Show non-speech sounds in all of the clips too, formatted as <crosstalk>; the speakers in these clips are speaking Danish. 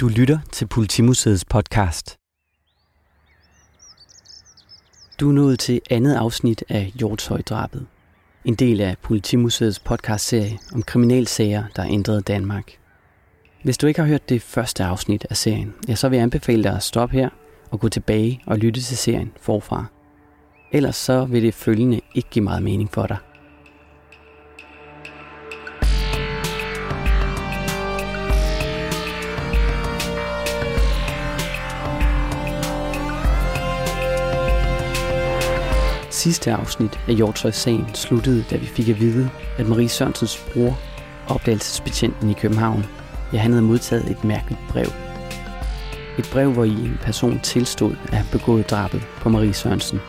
Du lytter til Politimuseets podcast. Du er nået til andet afsnit af Hjortshøjdrabet. En del af Politimuseets podcastserie om kriminalsager, der ændrede Danmark. Hvis du ikke har hørt det første afsnit af serien, ja, så vil jeg anbefale dig at stoppe her og gå tilbage og lytte til serien forfra. Ellers så vil det følgende ikke give meget mening for dig. Sidste afsnit af Hjortøj-sagen sluttede, da vi fik at vide, at Marie Sørensens bror, opdagelsesbetjenten i København, ja, han havde modtaget et mærkeligt brev. Et brev, hvor en person tilstod at have begået drabet på Marie Sørensen.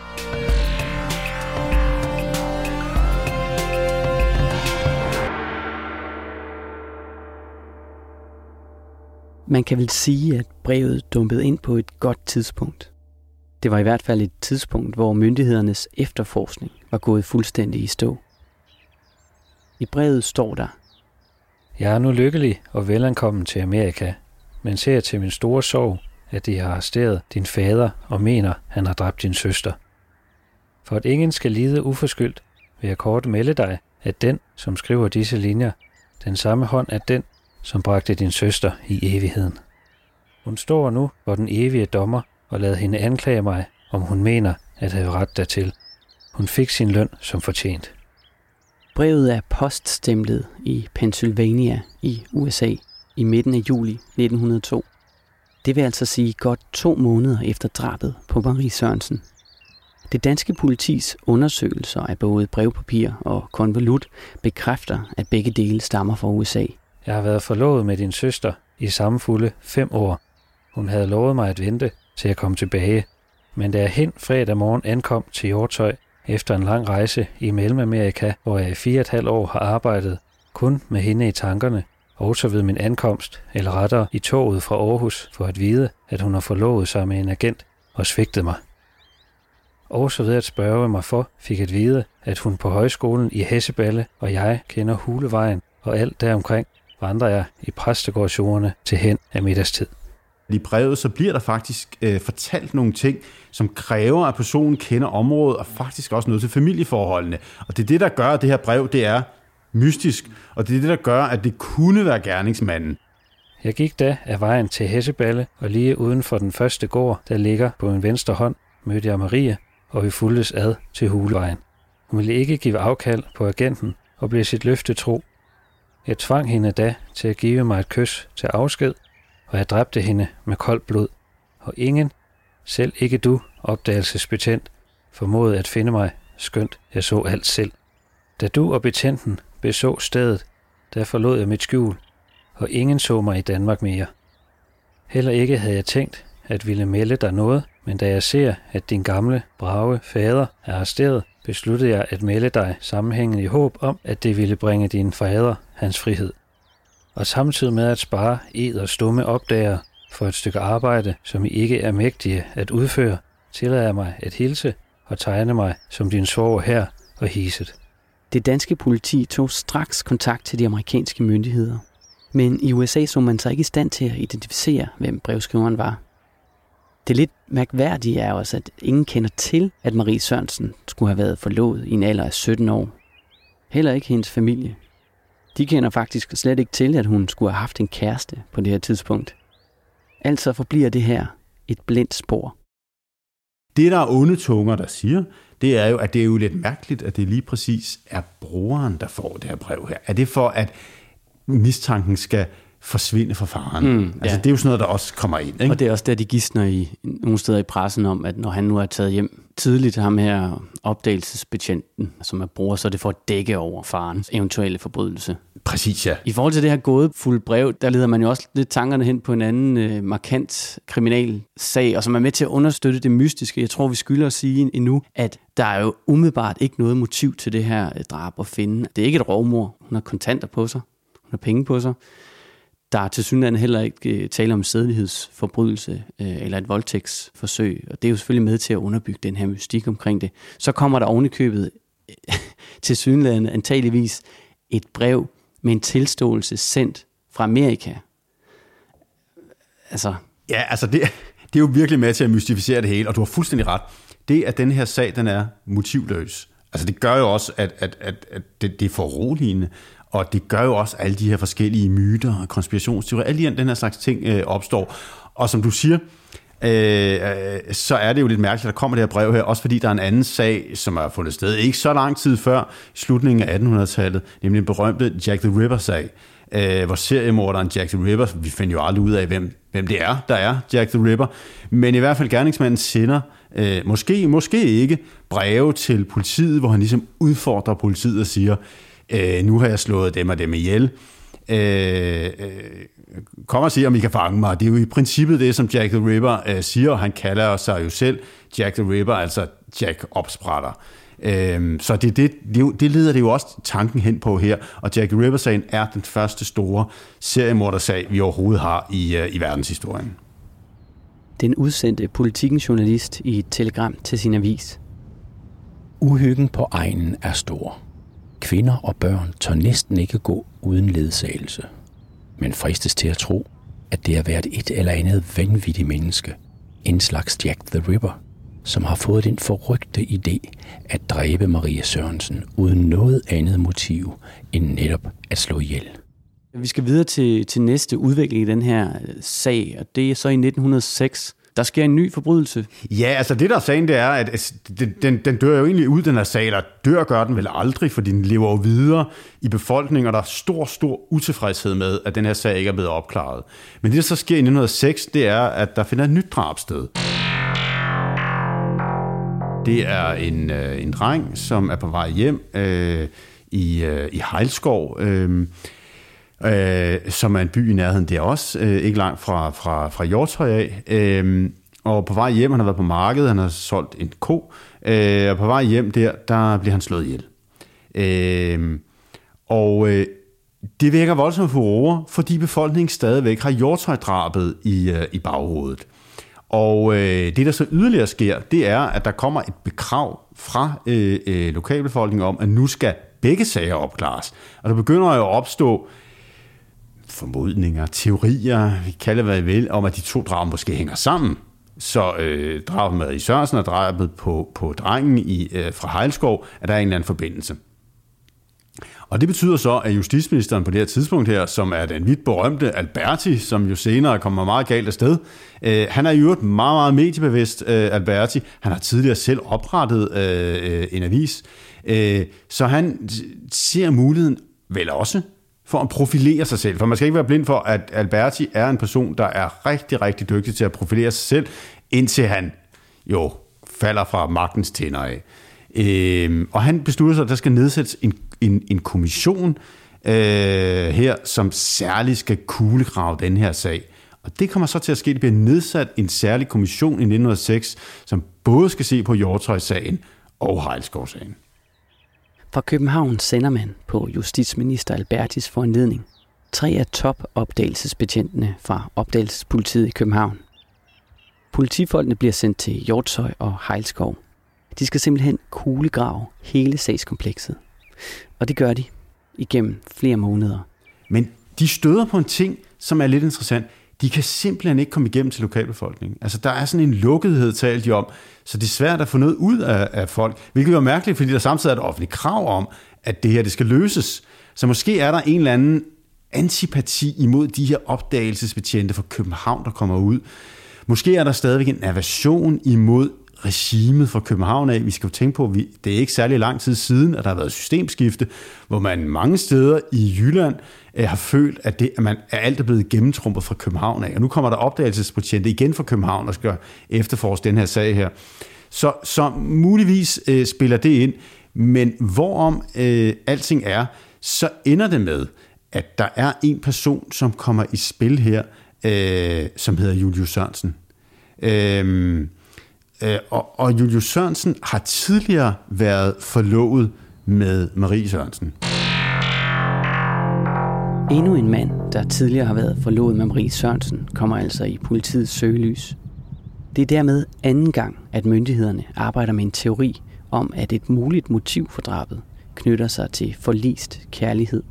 Man kan vel sige, at brevet dumpede ind på et godt tidspunkt. Det var i hvert fald et tidspunkt, hvor myndighedernes efterforskning var gået fuldstændig i stå. I brevet står der, Jeg er nu lykkelig og velankommen til Amerika, men ser til min store sorg, at de har arresteret din fader og mener, han har dræbt din søster. For at ingen skal lide uforskyldt, vil jeg kort melde dig, at den, som skriver disse linjer, den samme hånd er den, som bragte din søster i evigheden. Hun står nu hvor den evige dommer og lad hende anklage mig, om hun mener at have ret dertil. Hun fik sin løn som fortjent. Brevet er poststemplet i Pennsylvania i USA i midten af juli 1902. Det vil altså sige godt to måneder efter drabet på Marie Sørensen. Det danske politis undersøgelser af både brevpapir og konvolut bekræfter, at begge dele stammer fra USA. Jeg har været forlovet med din søster i samme fulde fem år. Hun havde lovet mig at vente, til at komme tilbage. Men da jeg hen fredag morgen ankom til Hjortøj efter en lang rejse i Mellemamerika, hvor jeg i fire og et halvt år har arbejdet, kun med hende i tankerne, og så ved min ankomst, eller rettere i toget fra Aarhus, for at vide, at hun har forlovet sig med en agent og svigtet mig. Og så ved at spørge mig for, fik at vide, at hun på højskolen i Hesseballe og jeg kender Hulevejen, og alt deromkring vandrer jeg i præstegårdsjordene til hen af middagstid i brevet, så bliver der faktisk øh, fortalt nogle ting, som kræver, at personen kender området, og faktisk også noget til familieforholdene. Og det er det, der gør, at det her brev, det er mystisk, og det er det, der gør, at det kunne være gerningsmanden. Jeg gik da af vejen til Hesseballe, og lige uden for den første gård, der ligger på min venstre hånd, mødte jeg Marie, og vi fuldtes ad til Hulevejen. Hun ville ikke give afkald på agenten og blev sit løfte tro. Jeg tvang hende da til at give mig et kys til afsked, og jeg dræbte hende med koldt blod, og ingen, selv ikke du, opdagelsesbetjent, formåede at finde mig, skønt jeg så alt selv. Da du og betjenten beså stedet, der forlod jeg mit skjul, og ingen så mig i Danmark mere. Heller ikke havde jeg tænkt at ville melde dig noget, men da jeg ser, at din gamle, brave fader er arresteret, besluttede jeg at melde dig sammenhængende i håb om, at det ville bringe din fader hans frihed og samtidig med at spare ed og stumme opdager for et stykke arbejde, som I ikke er mægtige at udføre, tillader jeg mig at hilse og tegne mig som din svoger her og hiset. Det danske politi tog straks kontakt til de amerikanske myndigheder. Men i USA så man sig ikke i stand til at identificere, hvem brevskriveren var. Det lidt mærkværdige er også, at ingen kender til, at Marie Sørensen skulle have været forlovet i en alder af 17 år. Heller ikke hendes familie. De kender faktisk slet ikke til, at hun skulle have haft en kæreste på det her tidspunkt. Altså forbliver det her et blindt spor. Det, der er onde tunger, der siger, det er jo, at det er jo lidt mærkeligt, at det lige præcis er brugeren, der får det her brev her. Er det for, at mistanken skal forsvinde fra faren. Mm, altså, ja. Det er jo sådan noget, der også kommer ind. Ikke? Og det er også der, de gidsner i nogle steder i pressen om, at når han nu er taget hjem tidligt, ham her opdagelsesbetjenten, som er bror, så er det for at dække over farens eventuelle forbrydelse. Præcis, ja. I forhold til det her gådefulde brev, der leder man jo også lidt tankerne hen på en anden øh, markant kriminal sag, og som er med til at understøtte det mystiske. Jeg tror, vi skylder at sige endnu, at der er jo umiddelbart ikke noget motiv til det her øh, drab at finde. Det er ikke et rovmor. Hun har kontanter på sig. Hun har penge på sig. Der er til synligheden heller ikke øh, tale om sædelighedsforbrydelse øh, eller et voldtægtsforsøg, og det er jo selvfølgelig med til at underbygge den her mystik omkring det. Så kommer der ovenikøbet <laughs> til synligheden antageligvis et brev med en tilståelse sendt fra Amerika. Altså, Ja, altså det, det er jo virkelig med til at mystificere det hele, og du har fuldstændig ret. Det, at den her sag, den er motivløs, altså det gør jo også, at, at, at, at det, det er foruroligende, og det gør jo også, at alle de her forskellige myter og konspirationsteorier, alle den her slags ting øh, opstår. Og som du siger, øh, øh, så er det jo lidt mærkeligt, at der kommer det her brev her, også fordi der er en anden sag, som er fundet sted ikke så lang tid før, i slutningen af 1800-tallet, nemlig den berømte Jack the Ripper-sag, øh, hvor seriemorderen Jack the Ripper, vi finder jo aldrig ud af, hvem, hvem det er, der er Jack the Ripper, men i hvert fald gerningsmanden sender, øh, måske, måske ikke, breve til politiet, hvor han ligesom udfordrer politiet og siger, øh, nu har jeg slået dem og dem ihjel, øh, øh, kom og se, om I kan fange mig. Det er jo i princippet det, som Jack the Ripper øh, siger, og han kalder sig jo selv Jack the Ripper, altså Jack Opspratter. Øhm, så det, det, det, det leder det jo også tanken hen på her, og Jack the Ripper-sagen er den første store seriemordersag, vi overhovedet har i, uh, i verdenshistorien. Den udsendte politikens journalist i et telegram til sin avis. Uhyggen på egnen er stor. Kvinder og børn tør næsten ikke gå uden ledsagelse, men fristes til at tro, at det har været et eller andet vanvittigt menneske, en slags Jack the Ripper, som har fået den forrygte idé at dræbe Maria Sørensen uden noget andet motiv end netop at slå ihjel. Vi skal videre til, til næste udvikling i den her sag, og det er så i 1906. Der sker en ny forbrydelse. Ja, altså det der er sagen, det er, at altså, den, den, den dør jo egentlig ud, den her sag, eller dør gør den vel aldrig, fordi den lever jo videre i befolkningen, og der er stor, stor utilfredshed med, at den her sag ikke er blevet opklaret. Men det, der så sker i 1906, det er, at der finder et nyt drab sted. Det er en, øh, en dreng, som er på vej hjem øh, i, øh, i Hejlskov, øh, øh, som er en by i nærheden der også, øh, ikke langt fra, fra, fra Hjortøj af. Øh, og på vej hjem, han har været på markedet, han har solgt en ko, øh, og på vej hjem der, der bliver han slået ihjel. Øh, og øh, det vækker voldsomt furore, fordi befolkningen stadigvæk har Hjortøj-drabet i, øh, i baghovedet. Og øh, det, der så yderligere sker, det er, at der kommer et bekrav fra øh, øh, lokalbefolkningen om, at nu skal begge sager opklares. Og der begynder jo at opstå formodninger, teorier, vi kalder hvad I vil, om at de to drager måske hænger sammen. Så øh, drabet med i Sørensen og drabet på, på drengen i, øh, fra Hejlskov, at der er en eller anden forbindelse. Og det betyder så, at justitsministeren på det her tidspunkt her, som er den vidt berømte Alberti, som jo senere kommer meget galt afsted, øh, han er jo øvrigt meget, meget mediebevidst øh, Alberti. Han har tidligere selv oprettet øh, øh en avis. Øh, så han ser muligheden vel også for at profilere sig selv. For man skal ikke være blind for, at Alberti er en person, der er rigtig, rigtig dygtig til at profilere sig selv, indtil han jo falder fra magtens tænder af. Øh, og han beslutter sig, at der skal nedsættes en, en, en kommission øh, her, som særligt skal kuglegrave den her sag. Og det kommer så til at ske. Det bliver nedsat en særlig kommission i 1906, som både skal se på Hjortøj-sagen og Hejlskov-sagen. Fra København sender man på justitsminister Albertis foranledning tre af topopdagelsesbetjentene fra opdagelsespolitiet i København. Politifolkene bliver sendt til Hjortshøj og Hejlskov – de skal simpelthen kuglegrave hele sagskomplekset. Og det gør de igennem flere måneder. Men de støder på en ting, som er lidt interessant. De kan simpelthen ikke komme igennem til lokalbefolkningen. Altså, der er sådan en lukkethed, talt de om, så det er svært at få noget ud af, af folk, hvilket er mærkeligt, fordi der samtidig er et offentligt krav om, at det her det skal løses. Så måske er der en eller anden antipati imod de her opdagelsesbetjente fra København, der kommer ud. Måske er der stadigvæk en aversion imod regimet fra København af. Vi skal jo tænke på, at vi, det er ikke særlig lang tid siden, at der har været systemskifte, hvor man mange steder i Jylland øh, har følt, at, det, at man er alt er blevet gennemtrumpet fra København af. Og nu kommer der opdagelsesprojekter igen fra København og skal efterforske den her sag her. Så, så muligvis øh, spiller det ind, men hvorom øh, alting er, så ender det med, at der er en person, som kommer i spil her, øh, som hedder Julius Sørensen. Øh, Øh, og, og Julius Sørensen har tidligere været forlovet med Marie Sørensen. Endnu en mand, der tidligere har været forlovet med Marie Sørensen, kommer altså i politiets søgelys. Det er dermed anden gang, at myndighederne arbejder med en teori om, at et muligt motiv for drabet knytter sig til forlist kærlighed.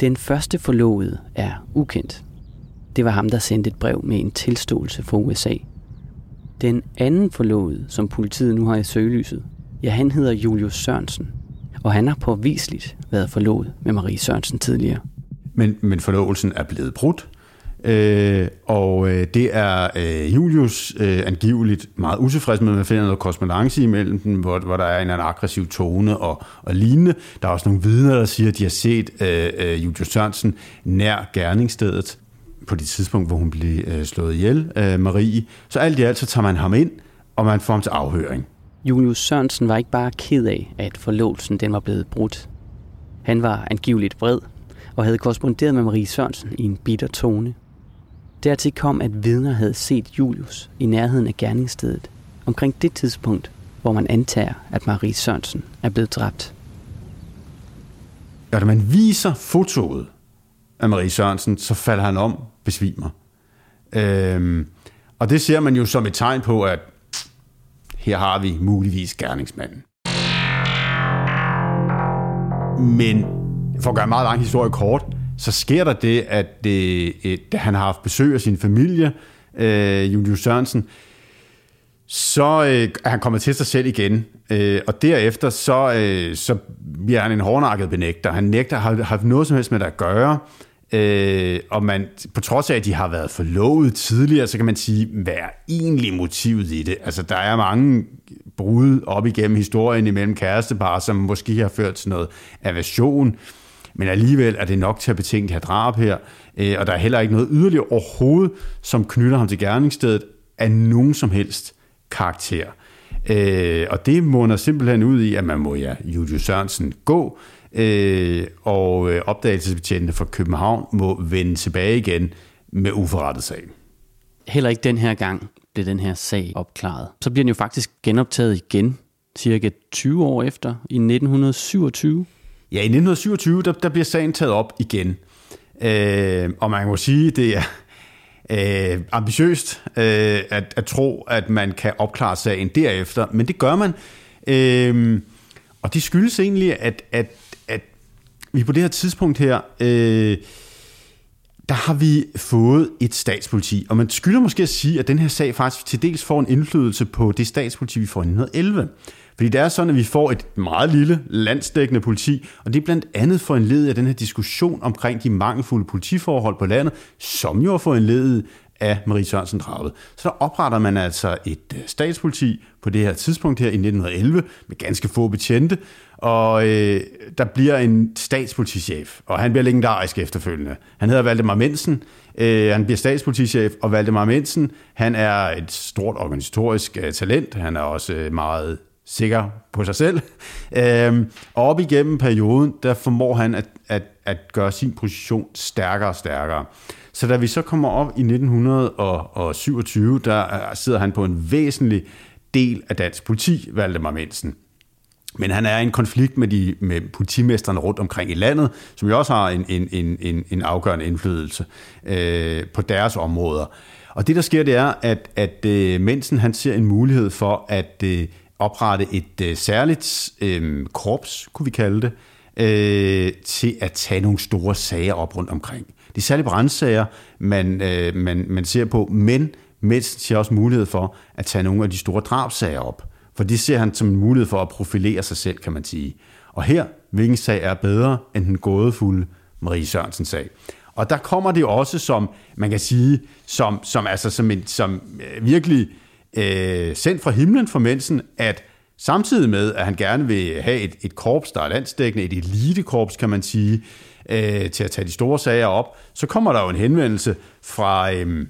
Den første forlovede er ukendt. det var ham, der sendte et brev med en tilståelse fra USA. Den anden forlovede, som politiet nu har i søgelyset, ja, han hedder Julius Sørensen, og han har påviseligt været forlovet med Marie Sørensen tidligere. Men, men forlovelsen er blevet brudt, øh, og øh, det er øh, Julius øh, angiveligt meget utilfreds med, at man finder noget kosmolance imellem dem, hvor, hvor der er en, en aggressiv tone og, og lignende. Der er også nogle vidner, der siger, at de har set øh, øh, Julius Sørensen nær gerningsstedet på det tidspunkt, hvor hun blev øh, slået ihjel, øh, Marie. Så alt i alt, så tager man ham ind, og man får ham til afhøring. Julius Sørensen var ikke bare ked af, at forlovelsen den var blevet brudt. Han var angiveligt vred og havde korresponderet med Marie Sørensen i en bitter tone. Dertil kom, at vidner havde set Julius i nærheden af gerningsstedet omkring det tidspunkt, hvor man antager, at Marie Sørensen er blevet dræbt. Og da man viser fotoet af Marie Sørensen, så falder han om, besvimer. Øhm, og det ser man jo som et tegn på, at her har vi muligvis gerningsmanden. Men for at gøre en meget lang historie kort, så sker der det, at det, et, da han har haft besøg af sin familie, øh, Julius Sørensen, så øh, er han kommet til sig selv igen, øh, og derefter så, øh, så bliver han en hårdnakket benægter. Han nægter, har haft noget som helst med det at gøre, øh, og man, på trods af, at de har været forlovet tidligere, så kan man sige, hvad er egentlig motivet i det? Altså, der er mange brud op igennem historien imellem kærestepar, som måske har ført til noget aversion, men alligevel er det nok til at betænke her drab her, øh, og der er heller ikke noget yderligere overhovedet, som knytter ham til gerningsstedet af nogen som helst karakter. Øh, og det munder simpelthen ud i, at man må ja, Julius Sørensen gå, øh, og øh, opdagelsesbetjentene fra København må vende tilbage igen med uforrettet sag. Heller ikke den her gang blev den her sag opklaret. Så bliver den jo faktisk genoptaget igen, cirka 20 år efter, i 1927. Ja, i 1927, der, der bliver sagen taget op igen. Øh, og man må sige, det er øh, ambitiøst øh, at, at tro, at man kan opklare sagen derefter, men det gør man. Øh, og det skyldes egentlig, at, at, at vi på det her tidspunkt her, øh, der har vi fået et statspoliti. Og man skylder måske at sige, at den her sag faktisk til dels får en indflydelse på det statspoliti, vi får i 1911. Fordi det er sådan, at vi får et meget lille landsdækkende politi, og det er blandt andet for en led af den her diskussion omkring de mangelfulde politiforhold på landet, som jo er for en led af Marie Sørensen Draget. Så der opretter man altså et øh, statspoliti på det her tidspunkt her i 1911 med ganske få betjente, og øh, der bliver en statspolitichef, og han bliver legendarisk efterfølgende. Han hedder Valdemar Mensen, øh, han bliver statspolitichef, og Valdemar Mensen, han er et stort organisatorisk øh, talent, han er også øh, meget sikker på sig selv. Øhm, og op igennem perioden, der formår han at, at, at gøre sin position stærkere og stærkere. Så da vi så kommer op i 1927, der øh, sidder han på en væsentlig del af dansk politi, Valdemar Mensen. Men han er i en konflikt med, de, med politimesterne rundt omkring i landet, som jo også har en, en, en, en afgørende indflydelse øh, på deres områder. Og det, der sker, det er, at, at øh, Mensen han ser en mulighed for at øh, oprette et øh, særligt øh, korps, kunne vi kalde det, øh, til at tage nogle store sager op rundt omkring. Det er særligt brandsager, man, øh, man, man ser på, men mens ser også mulighed for at tage nogle af de store drabsager op. For det ser han som en mulighed for at profilere sig selv, kan man sige. Og her, hvilken sag er bedre end den gådefulde Marie Sørensen sag. Og der kommer det også som, man kan sige, som, som, altså som, en, som øh, virkelig øh, sendt fra himlen for mensen, at samtidig med, at han gerne vil have et, et korps, der er landsdækkende, et elitekorps, kan man sige, øh, til at tage de store sager op, så kommer der jo en henvendelse fra øh,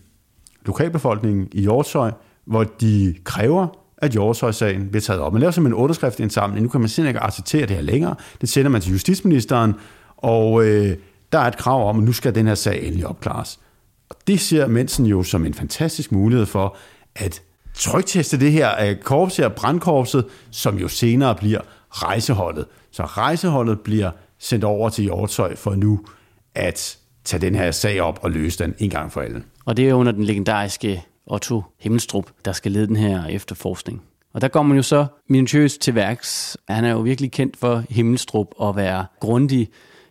lokalbefolkningen i Hjortshøj, hvor de kræver, at Hjortshøj-sagen bliver taget op. Man laver simpelthen en underskriftindsamling. Nu kan man simpelthen ikke acceptere det her længere. Det sender man til justitsministeren, og øh, der er et krav om, at nu skal den her sag endelig opklares. Og det ser Mensen jo som en fantastisk mulighed for at trygteste det her øh, korps her, brandkorpset, som jo senere bliver rejseholdet. Så rejseholdet bliver sendt over til Hjortøj for nu at tage den her sag op og løse den en gang for alle. Og det er under den legendariske Otto Himmelstrup, der skal lede den her efterforskning. Og der går man jo så minutiøst til værks. Han er jo virkelig kendt for Himmelstrup at være grundig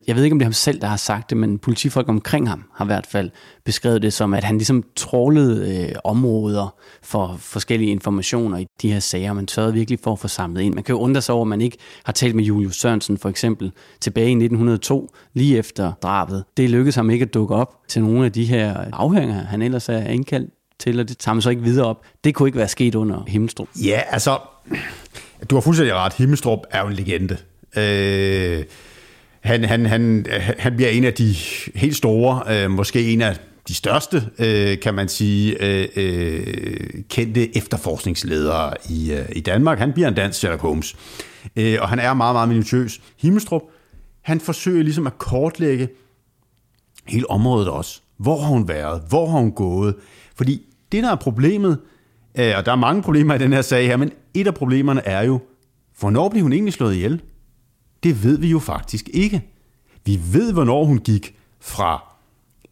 jeg ved ikke, om det er ham selv, der har sagt det, men politifolk omkring ham har i hvert fald beskrevet det som, at han ligesom trålede øh, områder for forskellige informationer i de her sager. Man sørgede virkelig for at få samlet ind. Man kan jo undre sig over, at man ikke har talt med Julius Sørensen for eksempel tilbage i 1902, lige efter drabet. Det lykkedes ham ikke at dukke op til nogle af de her afhøringer, han ellers er indkaldt til, og det tager man så ikke videre op. Det kunne ikke være sket under Himmelstrup. Ja, altså, du har fuldstændig ret. Himmelstrup er jo en legende. Øh, han, han, han, han bliver en af de helt store, øh, måske en af de største, øh, kan man sige, øh, øh, kendte efterforskningsledere i, øh, i Danmark. Han bliver en dansk Sherlock Holmes, øh, og han er meget, meget minutiøs. Himmelstrup, han forsøger ligesom at kortlægge hele området også. Hvor har hun været? Hvor har hun gået? Fordi det, der er problemet, øh, og der er mange problemer i den her sag her, men et af problemerne er jo, hvornår blev hun egentlig slået ihjel? Det ved vi jo faktisk ikke. Vi ved, hvornår hun gik fra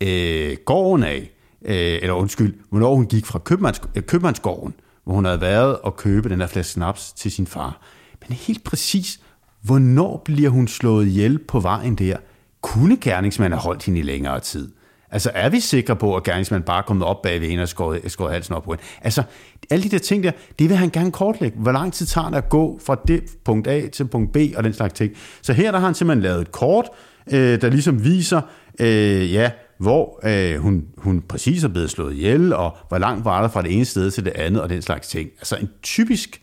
øh, gården af, øh, eller undskyld, hvornår hun gik fra købmands, øh, købmandsgården, hvor hun havde været og købe den her flaske snaps til sin far. Men helt præcis, hvornår bliver hun slået ihjel på vejen der? Kunne gerningsmanden have holdt hende i længere tid? Altså, er vi sikre på, at gerningsmanden bare er kommet op bag ved hende og skåret, skåret halsen op på hende? Altså, alle de der ting der, det vil han gerne kortlægge. Hvor lang tid tager det at gå fra det punkt A til punkt B og den slags ting. Så her der har han simpelthen lavet et kort, øh, der ligesom viser, øh, ja, hvor øh, hun, hun præcis er blevet slået ihjel, og hvor langt var der fra det ene sted til det andet, og den slags ting. Altså en typisk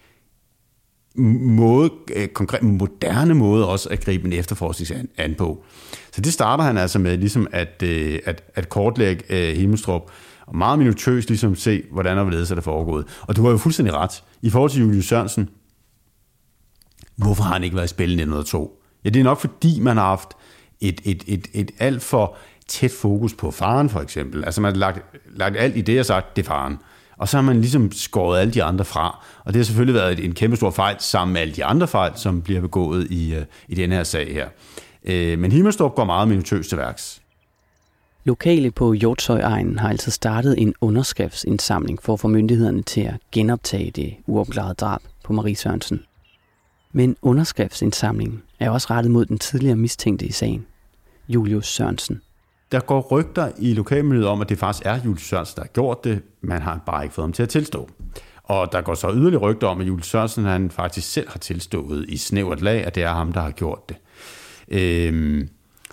måde, øh, konkret moderne måde også at gribe en efterforskning an, an på. Så det starter han altså med ligesom at, øh, at, at kortlægge øh, Himmelstrup, og meget minutøst ligesom se, hvordan og hvorledes er det foregået. Og du har jo fuldstændig ret. I forhold til Julius Sørensen, hvorfor har han ikke været i spil i 1902? Ja, det er nok fordi, man har haft et, et, et, et alt for tæt fokus på faren, for eksempel. Altså man har lagt, lagt alt i det, og sagt, det er faren. Og så har man ligesom skåret alle de andre fra. Og det har selvfølgelig været en kæmpe stor fejl sammen med alle de andre fejl, som bliver begået i, øh, i den her sag her. Øh, men Himmelstrup går meget minutøst til værks. Lokale på Hjortshøjegnen har altså startet en underskriftsindsamling for at få myndighederne til at genoptage det uopklarede drab på Marie Sørensen. Men underskriftsindsamlingen er også rettet mod den tidligere mistænkte i sagen, Julius Sørensen. Der går rygter i lokalmiljøet om, at det faktisk er Julius Sørensen, der har gjort det, man har bare ikke fået ham til at tilstå. Og der går så yderligere rygter om, at Julius Sørensen han faktisk selv har tilstået i snævert lag, at det er ham, der har gjort det. Øhm,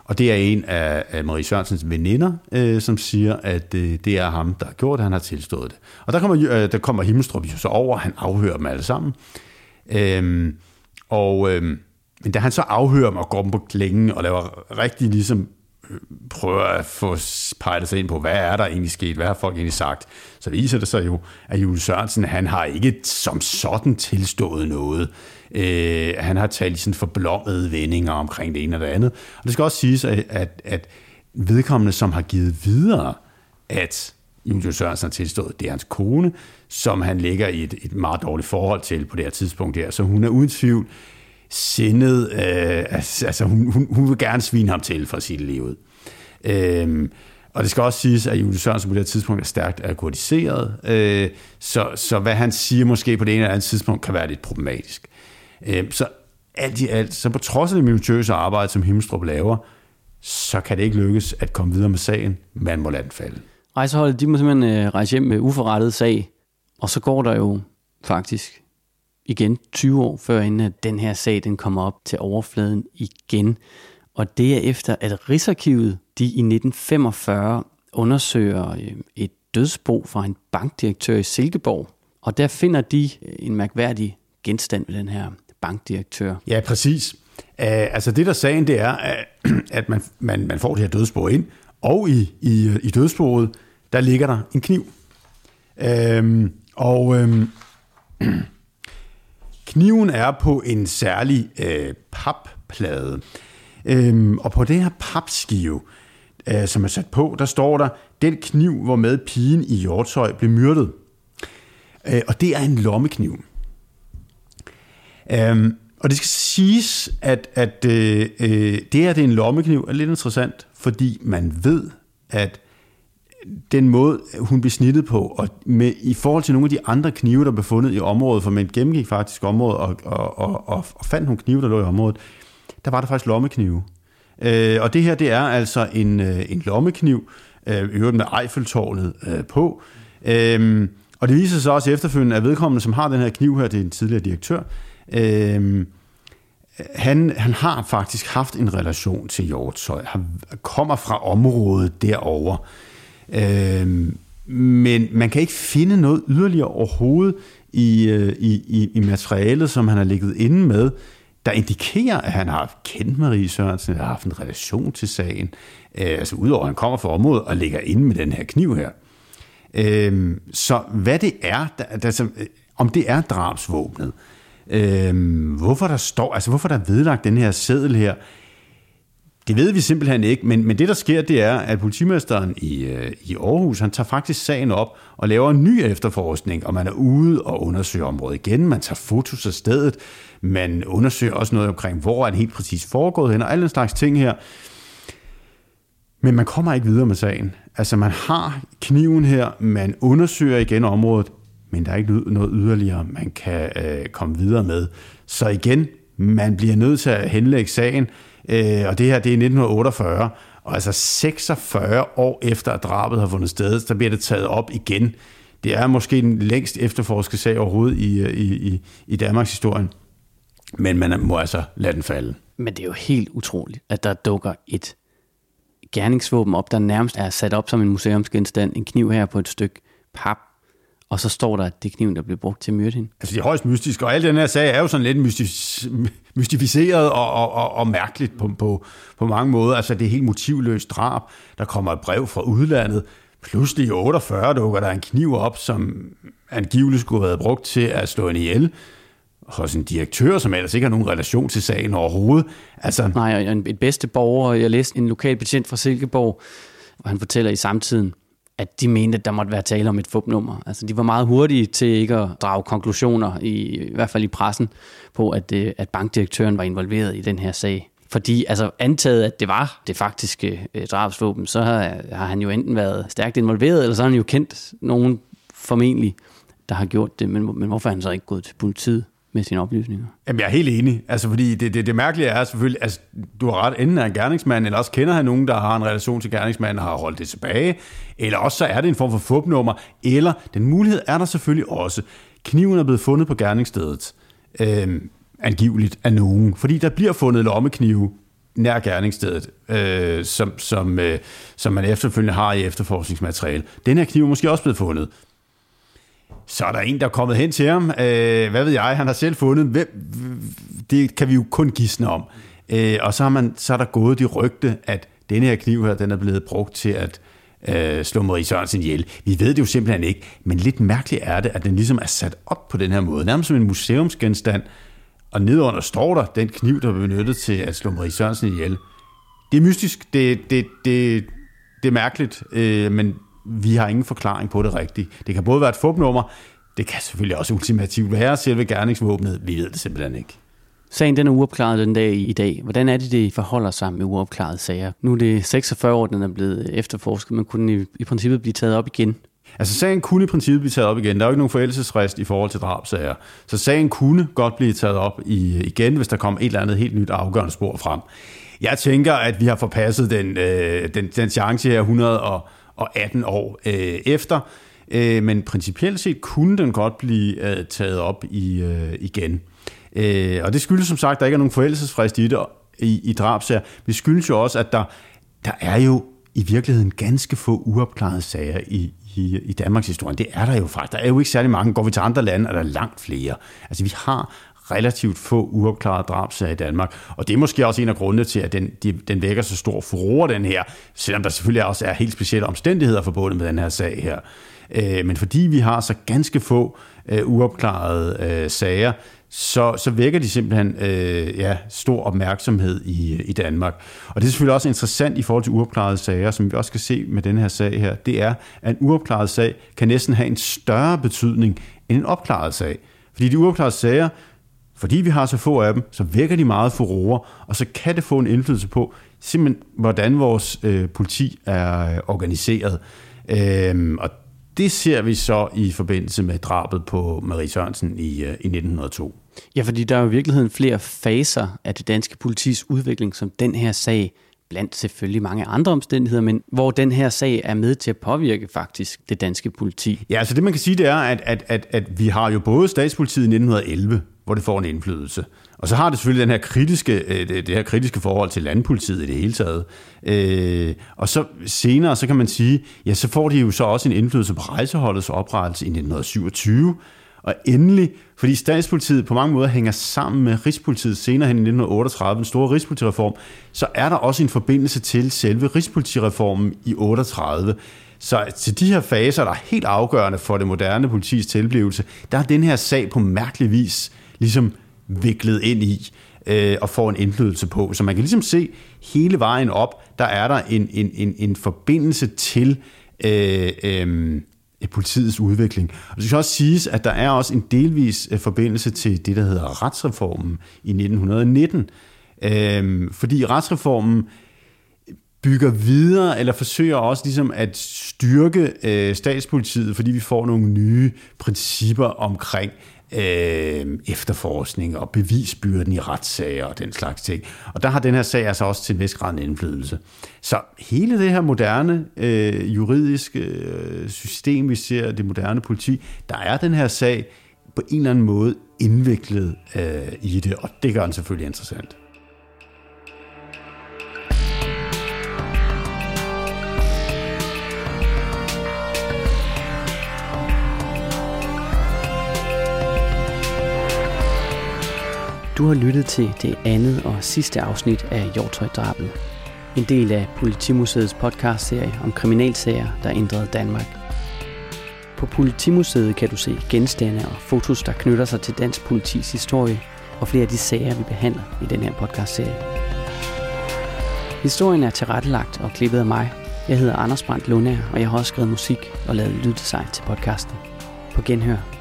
og det er en af, af Marie Sørensens veninder, øh, som siger, at øh, det er ham, der har gjort det, han har tilstået det. Og der kommer, øh, der kommer Himmelstrup jo så over, han afhører dem alle sammen. Øhm, og øh, men da han så afhører dem og går dem på klingen og laver rigtig ligesom prøver at få peget sig ind på, hvad er der egentlig sket, hvad har folk egentlig sagt, så viser det sig jo, at Jules Sørensen, han har ikke som sådan tilstået noget. Øh, han har talt i sådan forblommede vendinger omkring det ene og det andet. Og det skal også siges, at, at, at vedkommende, som har givet videre, at Julius Sørensen har tilstået, det er hans kone, som han ligger i et, et meget dårligt forhold til på det her tidspunkt her. Så hun er uden tvivl sindet, øh, altså hun, hun, hun vil gerne svine ham til for sit liv. Øh, og det skal også siges, at Julius Sørensen på det her tidspunkt er stærkt alkoholiseret, øh, så, så hvad han siger måske på det ene eller andet tidspunkt kan være lidt problematisk. Øh, så alt i alt, så på trods af det minutiøse arbejde, som Himmelstrup laver, så kan det ikke lykkes at komme videre med sagen. Man må lade den falde. Rejseholdet, de må simpelthen øh, rejse hjem med uforrettet sag, og så går der jo faktisk igen 20 år før inden at den her sag den kommer op til overfladen igen. Og det er efter, at Rigsarkivet de i 1945 undersøger øh, et dødsbo fra en bankdirektør i Silkeborg. Og der finder de øh, en mærkværdig genstand ved den her bankdirektør. Ja, præcis. Uh, altså det der sagen, det er, at man, man, man får det her dødsbo ind, og i, i, i dødsboet, der ligger der en kniv. Øhm, og øhm, Kniven er på en særlig øh, papplade. Øhm, og på det her papskive, øh, som er sat på, der står der, den kniv, hvor med pigen i Hjortøj blev myrdet. Øh, og det er en lommekniv. Øhm, og det skal siges, at, at øh, øh det her det er en lommekniv er lidt interessant, fordi man ved, at den måde, hun blev snittet på, og med, i forhold til nogle af de andre knive, der blev fundet i området, for man gennemgik faktisk området og, og, og, og, og fandt nogle knive, der lå i området, der var der faktisk lommeknive. Øh, og det her, det er altså en, øh, en lommekniv, øh, øvrigt med Eiffeltårnet øh, på. Øh, og det viser sig også efterfølgende, at vedkommende, som har den her kniv her, det er en tidligere direktør, øh, han, han har faktisk haft en relation til Hjortshøj. Han kommer fra området derovre. Øh, men man kan ikke finde noget yderligere overhovedet i, øh, i, i, i materialet, som han har ligget inde med, der indikerer, at han har kendt Marie Sørensen, har haft en relation til sagen. Øh, altså udover at han kommer fra området og ligger inde med den her kniv her. Øh, så hvad det er, der, altså, øh, om det er drabsvåbnet, øh, hvorfor der står, altså hvorfor der er vedlagt den her seddel her, det ved vi simpelthen ikke, men, men det der sker, det er, at politimesteren i, øh, i Aarhus, han tager faktisk sagen op og laver en ny efterforskning, og man er ude og undersøger området igen, man tager fotos af stedet, man undersøger også noget omkring, hvor er det helt præcis foregået hen, og alle den slags ting her. Men man kommer ikke videre med sagen. Altså man har kniven her, man undersøger igen området, men der er ikke noget yderligere, man kan øh, komme videre med. Så igen, man bliver nødt til at henlægge sagen, øh, og det her det er 1948, og altså 46 år efter at drabet har fundet sted, så bliver det taget op igen. Det er måske den længst efterforskede sag overhovedet i, i, i, i Danmarks historie. Men man må altså lade den falde. Men det er jo helt utroligt, at der dukker et gerningsvåben op, der nærmest er sat op som en museumsgenstand, en kniv her på et stykke pap, og så står der, at det er kniven, der blev brugt til at myrde hende. Altså det er højst mystisk, og al den her sag er jo sådan lidt mystis, mystificeret og, og, og, og mærkeligt på, på, på mange måder. Altså det er helt motivløst drab. Der kommer et brev fra udlandet. Pludselig i 48 dukker der en kniv op, som angiveligt skulle have været brugt til at slå en ihjel hos en direktør, som ellers ikke har nogen relation til sagen overhovedet. Altså... Nej, og en, et bedste borger, jeg læste en lokal betjent fra Silkeborg, hvor han fortæller i samtiden, at de mente, at der måtte være tale om et fupnummer. Altså, de var meget hurtige til ikke at drage konklusioner, i, i hvert fald i pressen, på, at, øh, at bankdirektøren var involveret i den her sag. Fordi altså, antaget, at det var det faktiske øh, drabsvåben, så har, har han jo enten været stærkt involveret, eller så har han jo kendt nogen formentlig, der har gjort det. Men, men hvorfor er han så ikke gået til politiet? Med sine oplysninger. Jamen, jeg er helt enig. Altså, fordi det, det, det mærkelige er selvfølgelig, altså, du har ret, enten er en gerningsmand, eller også kender han nogen, der har en relation til gerningsmanden og har holdt det tilbage, eller også så er det en form for fupnummer, eller den mulighed er der selvfølgelig også. Kniven er blevet fundet på gerningsstedet, øh, angiveligt af nogen, fordi der bliver fundet lommeknive nær gerningsstedet, øh, som, som, øh, som man efterfølgende har i efterforskningsmateriale. Den her kniv er måske også blevet fundet. Så er der en, der er kommet hen til ham. Øh, hvad ved jeg, han har selv fundet. Hvem, det kan vi jo kun gisne om. Øh, og så, har man, så er der gået de rygte, at denne her kniv her, den er blevet brugt til at øh, slå Marie Sørensen ihjel. Vi ved det jo simpelthen ikke, men lidt mærkeligt er det, at den ligesom er sat op på den her måde, nærmest som en museumsgenstand, og nedenunder står der den kniv, der blev benyttet til at slå Marie Sørensen ihjel. Det er mystisk, det, det, det, det er mærkeligt, øh, men vi har ingen forklaring på det rigtigt. Det kan både være et fupnummer, det kan selvfølgelig også ultimativt være selve gerningsvåbnet. Vi ved det simpelthen ikke. Sagen den er uopklaret den dag i dag. Hvordan er det, det forholder sig med uopklarede sager? Nu er det 46 år, den er blevet efterforsket, men kunne den i, i princippet blive taget op igen? Altså sagen kunne i princippet blive taget op igen. Der er jo ikke nogen forældelsesfrist i forhold til drabsager. Så sagen kunne godt blive taget op i, igen, hvis der kom et eller andet helt nyt afgørende spor frem. Jeg tænker, at vi har forpasset den, øh, den, den chance her 100 og og 18 år øh, efter. Øh, men principielt set kunne den godt blive øh, taget op i, øh, igen. Øh, og det skyldes som sagt, at der ikke er nogen forældelsesfrist i det i, i drabsager. Det skyldes jo også, at der, der er jo i virkeligheden ganske få uopklarede sager i, i, i Danmarks historie. Det er der jo faktisk. Der er jo ikke særlig mange. Går vi til andre lande, er der langt flere. Altså vi har relativt få uopklarede drabsager i Danmark. Og det er måske også en af grundene til, at den, de, den vækker så stor furore, den her, selvom der selvfølgelig også er helt specielle omstændigheder forbundet med den her sag her. Øh, men fordi vi har så ganske få øh, uopklarede øh, sager, så, så vækker de simpelthen øh, ja, stor opmærksomhed i, i Danmark. Og det er selvfølgelig også interessant i forhold til uopklarede sager, som vi også kan se med den her sag her, det er, at en uopklaret sag kan næsten have en større betydning end en opklaret sag. Fordi de uopklarede sager, fordi vi har så få af dem, så vækker de meget furore, og så kan det få en indflydelse på, simpelthen, hvordan vores øh, politi er øh, organiseret. Øhm, og det ser vi så i forbindelse med drabet på Marie Sørensen i, øh, i 1902. Ja, fordi der er jo i virkeligheden flere faser af det danske politis udvikling, som den her sag blandt selvfølgelig mange andre omstændigheder, men hvor den her sag er med til at påvirke faktisk det danske politi. Ja, altså det man kan sige, det er, at, at, at, at vi har jo både statspolitiet i 1911, hvor det får en indflydelse, og så har det selvfølgelig den her kritiske, øh, det her kritiske forhold til landpolitiet i det hele taget. Øh, og så senere, så kan man sige, ja, så får de jo så også en indflydelse på rejseholdets oprettelse i 1927, og endelig, fordi statspolitiet på mange måder hænger sammen med Rigspolitiet senere hen i 1938, den store Rigspolitireform, så er der også en forbindelse til selve Rigspolitireformen i 38. Så til de her faser, der er helt afgørende for det moderne politis tilblivelse, der er den her sag på mærkelig vis ligesom viklet ind i øh, og får en indflydelse på. Så man kan ligesom se hele vejen op, der er der en, en, en, en forbindelse til øh, øh, øh politiets udvikling. Og det skal også siges, at der er også en delvis øh, forbindelse til det, der hedder retsreformen i 1919. Øh, fordi retsreformen bygger videre, eller forsøger også ligesom at styrke øh, statspolitiet, fordi vi får nogle nye principper omkring øh, efterforskning og bevisbyrden i retssager og den slags ting. Og der har den her sag altså også til en vis grad en indflydelse. Så hele det her moderne øh, juridiske øh, system, vi ser, det moderne politi, der er den her sag på en eller anden måde indviklet øh, i det, og det gør den selvfølgelig interessant. Du har lyttet til det andet og sidste afsnit af Hjortøj-drabet. En del af Politimuseets podcastserie om kriminalsager, der ændrede Danmark. På Politimuseet kan du se genstande og fotos, der knytter sig til dansk politis historie og flere af de sager, vi behandler i den her podcastserie. Historien er tilrettelagt og klippet af mig. Jeg hedder Anders Brandt Lundær, og jeg har også skrevet musik og lavet lyddesign til podcasten. På genhør